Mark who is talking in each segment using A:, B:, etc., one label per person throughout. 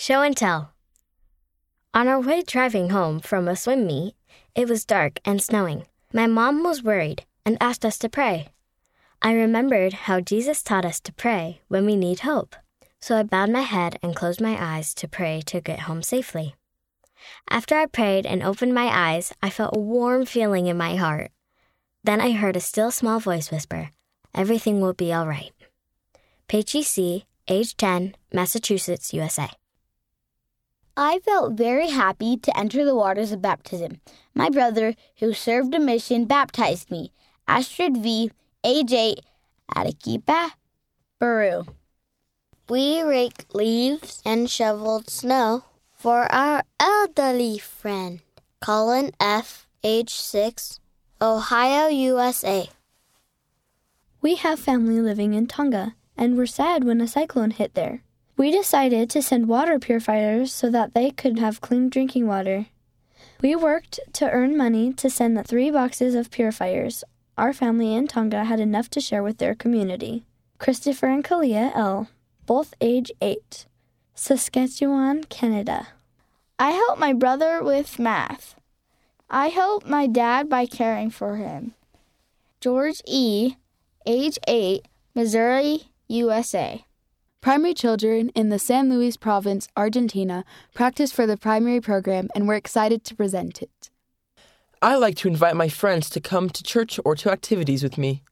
A: Show and tell. On our way driving home from a swim meet, it was dark and snowing. My mom was worried and asked us to pray. I remembered how Jesus taught us to pray when we need hope. So I bowed my head and closed my eyes to pray to get home safely. After I prayed and opened my eyes, I felt a warm feeling in my heart. Then I heard a still small voice whisper, Everything will be all right. Peichi C., age 10, Massachusetts, USA.
B: I felt very happy to enter the waters of baptism. My brother, who served a mission, baptized me. Astrid V., 8, Arequipa, Peru.
C: We raked leaves and shoveled snow for our elderly friend, Colin F., age 6, Ohio, USA.
D: We have family living in Tonga and were sad when a cyclone hit there. We decided to send water purifiers so that they could have clean drinking water. We worked to earn money to send the three boxes of purifiers. Our family in Tonga had enough to share with their community. Christopher and Kalia L., both age 8, Saskatchewan, Canada.
E: I help my brother with math. I help my dad by caring for him. George E., age 8, Missouri, USA.
F: Primary children in the San Luis province, Argentina, practice for the primary program and we're excited to present it.
G: I like to invite my friends to come to church or to activities with me.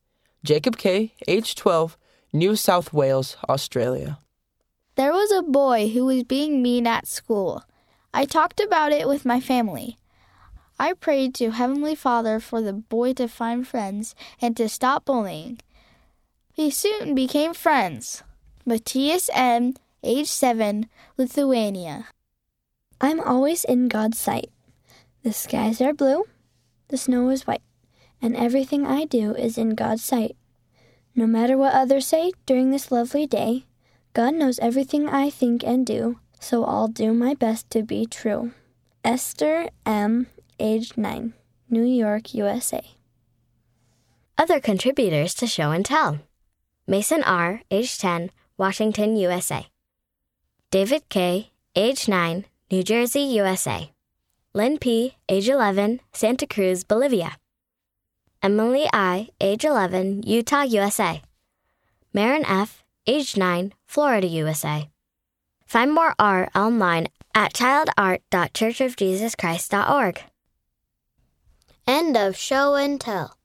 G: Jacob K., age 12, New South Wales, Australia.
E: There was a boy who was being mean at school. I talked about it with my family. I prayed to Heavenly Father for the boy to find friends and to stop bullying. We soon became friends. Matthias M., age 7, Lithuania.
D: I'm always in God's sight. The skies are blue, the snow is white, and everything I do is in God's sight. No matter what others say during this lovely day, God knows everything I think and do, so I'll do my best to be true. Esther M., age 9, New York, USA.
A: Other contributors to Show and Tell Mason R., age 10, Washington, USA. David K., age 9, New Jersey, USA. Lynn P., age 11, Santa Cruz, Bolivia. Emily I., age 11, Utah, USA. Marin F., age 9, Florida, USA. Find more art online at childart.churchofjesuschrist.org.
C: End of show and tell.